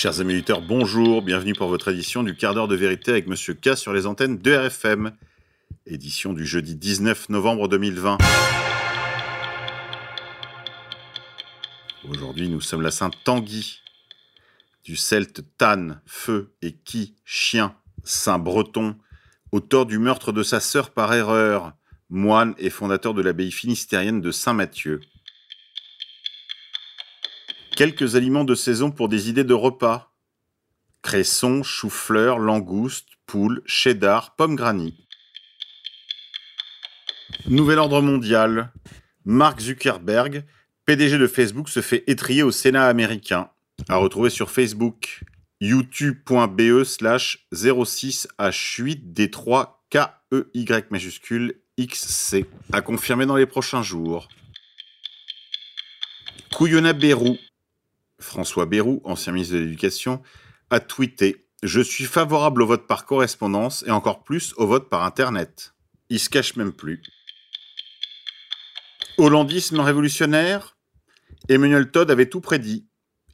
Chers amis auditeurs, bonjour, bienvenue pour votre édition du quart d'heure de vérité avec Monsieur K sur les antennes de RFM. Édition du jeudi 19 novembre 2020. Aujourd'hui, nous sommes la Sainte Tanguy, du celte Tan, feu et qui, chien, saint breton, auteur du meurtre de sa sœur par erreur, moine et fondateur de l'abbaye finistérienne de Saint-Mathieu. Quelques aliments de saison pour des idées de repas. Cresson, chou-fleur, langouste, poule, cheddar, pomme granny. Nouvel ordre mondial. Mark Zuckerberg, PDG de Facebook, se fait étrier au Sénat américain. À retrouver sur Facebook. youtube.be slash 06H8D3KEY majuscule XC. À confirmer dans les prochains jours. Bérou, François Bayrou, ancien ministre de l'Éducation, a tweeté Je suis favorable au vote par correspondance et encore plus au vote par Internet. Il se cache même plus. Hollandisme révolutionnaire? Emmanuel Todd avait tout prédit.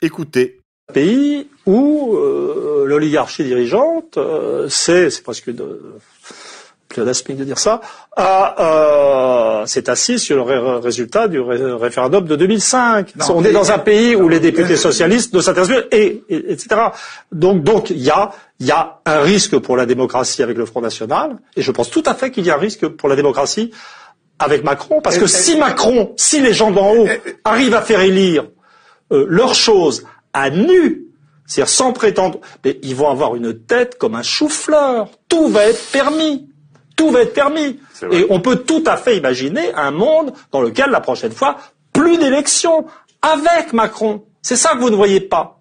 Écoutez. Pays où euh, l'oligarchie dirigeante, euh, c'est, c'est presque de, pléonasmique de dire ça, a, euh, s'est assis sur le ré résultat du ré référendum de 2005. Non, On est dans un pays où les députés socialistes ne s'intéressent plus, et, et, etc. Donc, donc, il y a, il y a un risque pour la démocratie avec le Front National, et je pense tout à fait qu'il y a un risque pour la démocratie avec Macron, parce que si Macron, si les gens d'en haut arrivent à faire élire euh, leurs choses à nu, c'est-à-dire sans prétendre, mais ils vont avoir une tête comme un chou-fleur. Tout va être permis. Tout va être permis. Et on peut tout à fait imaginer un monde dans lequel, la prochaine fois, plus d'élections avec Macron. C'est ça que vous ne voyez pas.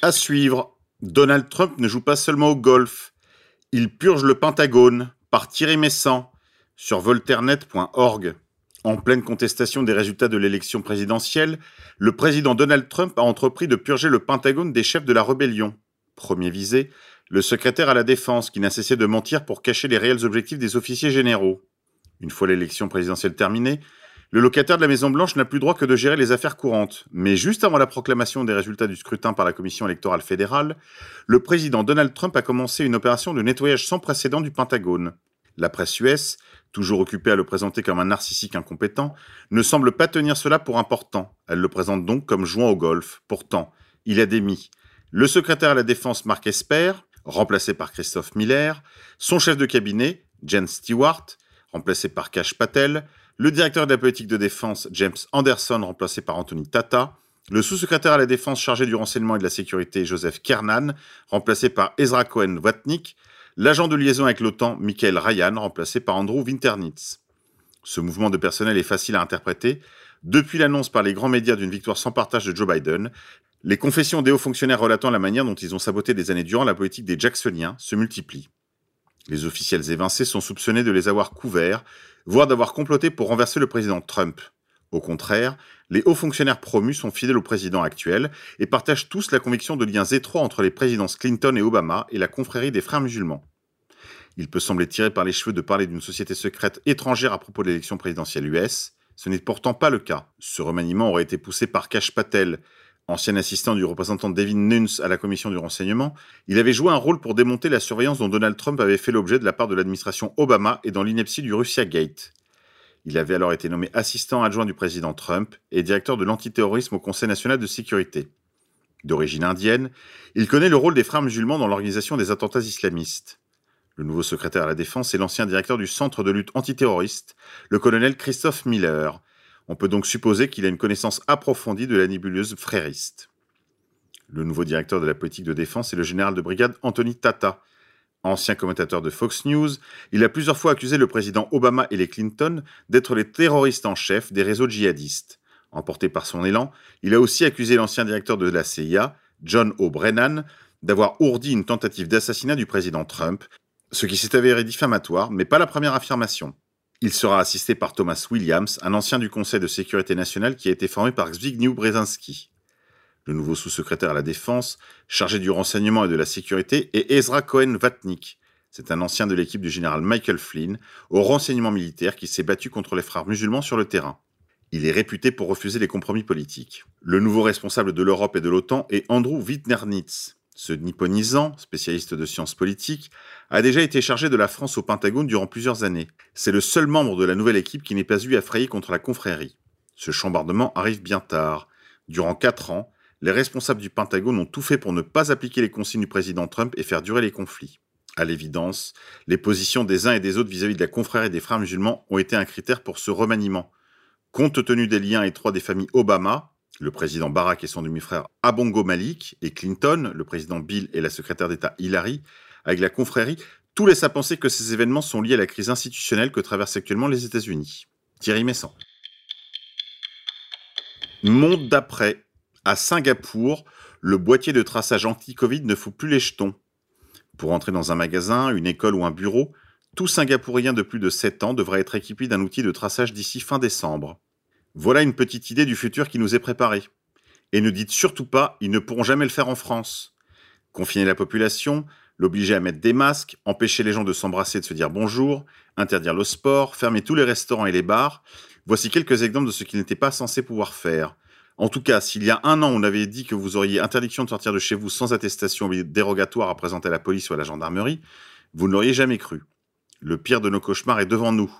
À suivre, Donald Trump ne joue pas seulement au golf. Il purge le Pentagone par Thierry Messant sur volternet.org. En pleine contestation des résultats de l'élection présidentielle, le président Donald Trump a entrepris de purger le Pentagone des chefs de la rébellion. Premier visé, le secrétaire à la défense qui n'a cessé de mentir pour cacher les réels objectifs des officiers généraux. Une fois l'élection présidentielle terminée, le locataire de la Maison-Blanche n'a plus droit que de gérer les affaires courantes. Mais juste avant la proclamation des résultats du scrutin par la Commission électorale fédérale, le président Donald Trump a commencé une opération de nettoyage sans précédent du Pentagone. La presse US, toujours occupée à le présenter comme un narcissique incompétent, ne semble pas tenir cela pour important. Elle le présente donc comme jouant au golf. Pourtant, il a démis le secrétaire à la défense Mark Esper, remplacé par Christophe Miller, son chef de cabinet, Jen Stewart, remplacé par Cash Patel, le directeur de la politique de défense, James Anderson, remplacé par Anthony Tata, le sous-secrétaire à la défense chargé du renseignement et de la sécurité, Joseph Kernan, remplacé par Ezra Cohen-Watnick, l'agent de liaison avec l'OTAN, Michael Ryan, remplacé par Andrew Winternitz. Ce mouvement de personnel est facile à interpréter. Depuis l'annonce par les grands médias d'une victoire sans partage de Joe Biden, les confessions des hauts fonctionnaires relatant la manière dont ils ont saboté des années durant la politique des Jacksoniens se multiplient. Les officiels évincés sont soupçonnés de les avoir couverts, voire d'avoir comploté pour renverser le président Trump. Au contraire, les hauts fonctionnaires promus sont fidèles au président actuel et partagent tous la conviction de liens étroits entre les présidences Clinton et Obama et la confrérie des frères musulmans. Il peut sembler tiré par les cheveux de parler d'une société secrète étrangère à propos de l'élection présidentielle US. Ce n'est pourtant pas le cas. Ce remaniement aurait été poussé par Cash Patel, ancien assistant du représentant David Nunes à la commission du renseignement, il avait joué un rôle pour démonter la surveillance dont Donald Trump avait fait l'objet de la part de l'administration Obama et dans l'ineptie du Russia Gate. Il avait alors été nommé assistant adjoint du président Trump et directeur de l'antiterrorisme au Conseil national de sécurité. D'origine indienne, il connaît le rôle des frères musulmans dans l'organisation des attentats islamistes. Le nouveau secrétaire à la défense est l'ancien directeur du Centre de lutte antiterroriste, le colonel Christophe Miller, on peut donc supposer qu'il a une connaissance approfondie de la nébuleuse frériste. Le nouveau directeur de la politique de défense est le général de brigade Anthony Tata. Ancien commentateur de Fox News, il a plusieurs fois accusé le président Obama et les Clinton d'être les terroristes en chef des réseaux djihadistes. Emporté par son élan, il a aussi accusé l'ancien directeur de la CIA, John O'Brennan, d'avoir ourdi une tentative d'assassinat du président Trump, ce qui s'est avéré diffamatoire, mais pas la première affirmation. Il sera assisté par Thomas Williams, un ancien du Conseil de sécurité nationale qui a été formé par Zbigniew Brzezinski. Le nouveau sous-secrétaire à la Défense, chargé du renseignement et de la sécurité, est Ezra Cohen-Vatnik. C'est un ancien de l'équipe du général Michael Flynn, au renseignement militaire qui s'est battu contre les frères musulmans sur le terrain. Il est réputé pour refuser les compromis politiques. Le nouveau responsable de l'Europe et de l'OTAN est Andrew Witternitz. Ce nipponisant, spécialiste de sciences politiques, a déjà été chargé de la France au Pentagone durant plusieurs années. C'est le seul membre de la nouvelle équipe qui n'est pas eu à frayer contre la confrérie. Ce chambardement arrive bien tard. Durant quatre ans, les responsables du Pentagone ont tout fait pour ne pas appliquer les consignes du président Trump et faire durer les conflits. À l'évidence, les positions des uns et des autres vis-à-vis de la confrérie des frères musulmans ont été un critère pour ce remaniement. Compte tenu des liens étroits des familles Obama, le président Barack et son demi-frère Abongo Malik, et Clinton, le président Bill et la secrétaire d'État Hillary, avec la confrérie, tout laisse à penser que ces événements sont liés à la crise institutionnelle que traversent actuellement les États-Unis. Thierry Messant. Monde d'après. À Singapour, le boîtier de traçage anti-Covid ne fout plus les jetons. Pour entrer dans un magasin, une école ou un bureau, tout Singapourien de plus de 7 ans devrait être équipé d'un outil de traçage d'ici fin décembre. Voilà une petite idée du futur qui nous est préparé. Et ne dites surtout pas, ils ne pourront jamais le faire en France. Confiner la population, l'obliger à mettre des masques, empêcher les gens de s'embrasser et de se dire bonjour, interdire le sport, fermer tous les restaurants et les bars, voici quelques exemples de ce qu'ils n'étaient pas censés pouvoir faire. En tout cas, s'il y a un an, on avait dit que vous auriez interdiction de sortir de chez vous sans attestation dérogatoire à présenter à la police ou à la gendarmerie, vous ne l'auriez jamais cru. Le pire de nos cauchemars est devant nous.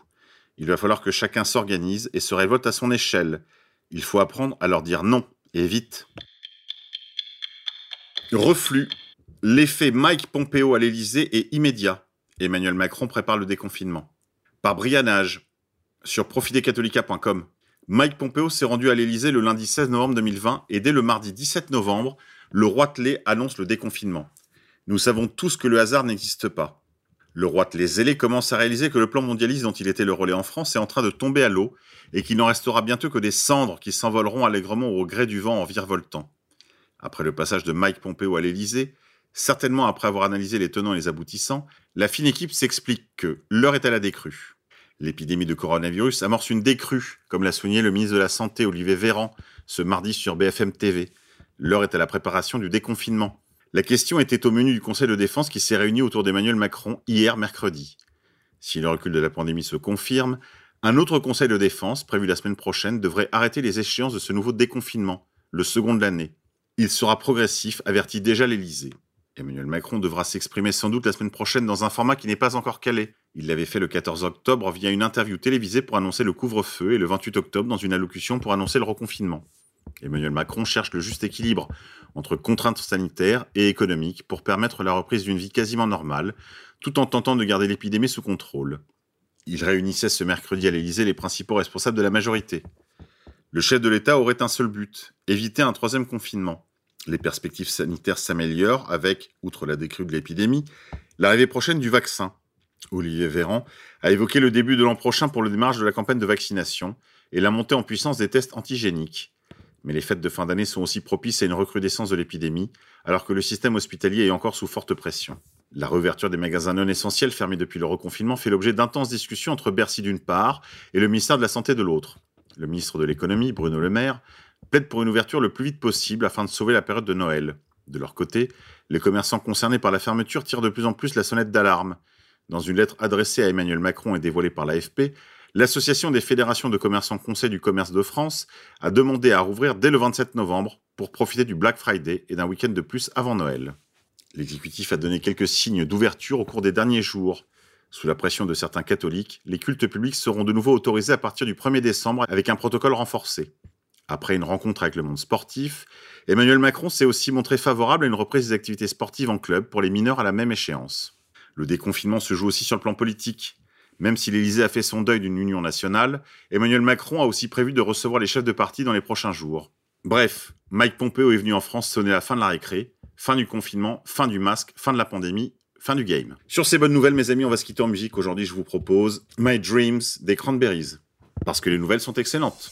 Il va falloir que chacun s'organise et se révolte à son échelle. Il faut apprendre à leur dire non, et vite. Reflux. L'effet Mike Pompeo à l'Élysée est immédiat. Emmanuel Macron prépare le déconfinement. Par brianage. Sur profitescatholica.com. Mike Pompeo s'est rendu à l'Élysée le lundi 16 novembre 2020 et dès le mardi 17 novembre, le roi Tlé annonce le déconfinement. Nous savons tous que le hasard n'existe pas. Le roi les zélé commence à réaliser que le plan mondialiste dont il était le relais en France est en train de tomber à l'eau et qu'il n'en restera bientôt que des cendres qui s'envoleront allègrement au gré du vent en virevoltant. Après le passage de Mike Pompeo à l'Élysée, certainement après avoir analysé les tenants et les aboutissants, la fine équipe s'explique que l'heure est à la décrue. L'épidémie de coronavirus amorce une décrue, comme l'a souligné le ministre de la Santé Olivier Véran ce mardi sur BFM TV. L'heure est à la préparation du déconfinement. La question était au menu du Conseil de défense qui s'est réuni autour d'Emmanuel Macron hier mercredi. Si le recul de la pandémie se confirme, un autre Conseil de défense, prévu la semaine prochaine, devrait arrêter les échéances de ce nouveau déconfinement, le second de l'année. Il sera progressif, avertit déjà l'Élysée. Emmanuel Macron devra s'exprimer sans doute la semaine prochaine dans un format qui n'est pas encore calé. Il l'avait fait le 14 octobre via une interview télévisée pour annoncer le couvre-feu et le 28 octobre dans une allocution pour annoncer le reconfinement. Emmanuel Macron cherche le juste équilibre entre contraintes sanitaires et économiques pour permettre la reprise d'une vie quasiment normale, tout en tentant de garder l'épidémie sous contrôle. Il réunissait ce mercredi à l'Élysée les principaux responsables de la majorité. Le chef de l'État aurait un seul but, éviter un troisième confinement. Les perspectives sanitaires s'améliorent avec, outre la décrue de l'épidémie, l'arrivée prochaine du vaccin. Olivier Véran a évoqué le début de l'an prochain pour le démarrage de la campagne de vaccination et la montée en puissance des tests antigéniques. Mais les fêtes de fin d'année sont aussi propices à une recrudescence de l'épidémie, alors que le système hospitalier est encore sous forte pression. La réouverture des magasins non essentiels fermés depuis le reconfinement fait l'objet d'intenses discussions entre Bercy d'une part et le ministère de la Santé de l'autre. Le ministre de l'économie, Bruno Le Maire, plaide pour une ouverture le plus vite possible afin de sauver la période de Noël. De leur côté, les commerçants concernés par la fermeture tirent de plus en plus la sonnette d'alarme. Dans une lettre adressée à Emmanuel Macron et dévoilée par l'AFP, l'Association des fédérations de commerçants Conseil du commerce de France a demandé à rouvrir dès le 27 novembre pour profiter du Black Friday et d'un week-end de plus avant Noël. L'exécutif a donné quelques signes d'ouverture au cours des derniers jours. Sous la pression de certains catholiques, les cultes publics seront de nouveau autorisés à partir du 1er décembre avec un protocole renforcé. Après une rencontre avec le monde sportif, Emmanuel Macron s'est aussi montré favorable à une reprise des activités sportives en club pour les mineurs à la même échéance. Le déconfinement se joue aussi sur le plan politique. Même si l'Élysée a fait son deuil d'une union nationale, Emmanuel Macron a aussi prévu de recevoir les chefs de parti dans les prochains jours. Bref, Mike Pompeo est venu en France sonner la fin de la récré, fin du confinement, fin du masque, fin de la pandémie, fin du game. Sur ces bonnes nouvelles, mes amis, on va se quitter en musique. Aujourd'hui, je vous propose My Dreams des Cranberries. Parce que les nouvelles sont excellentes.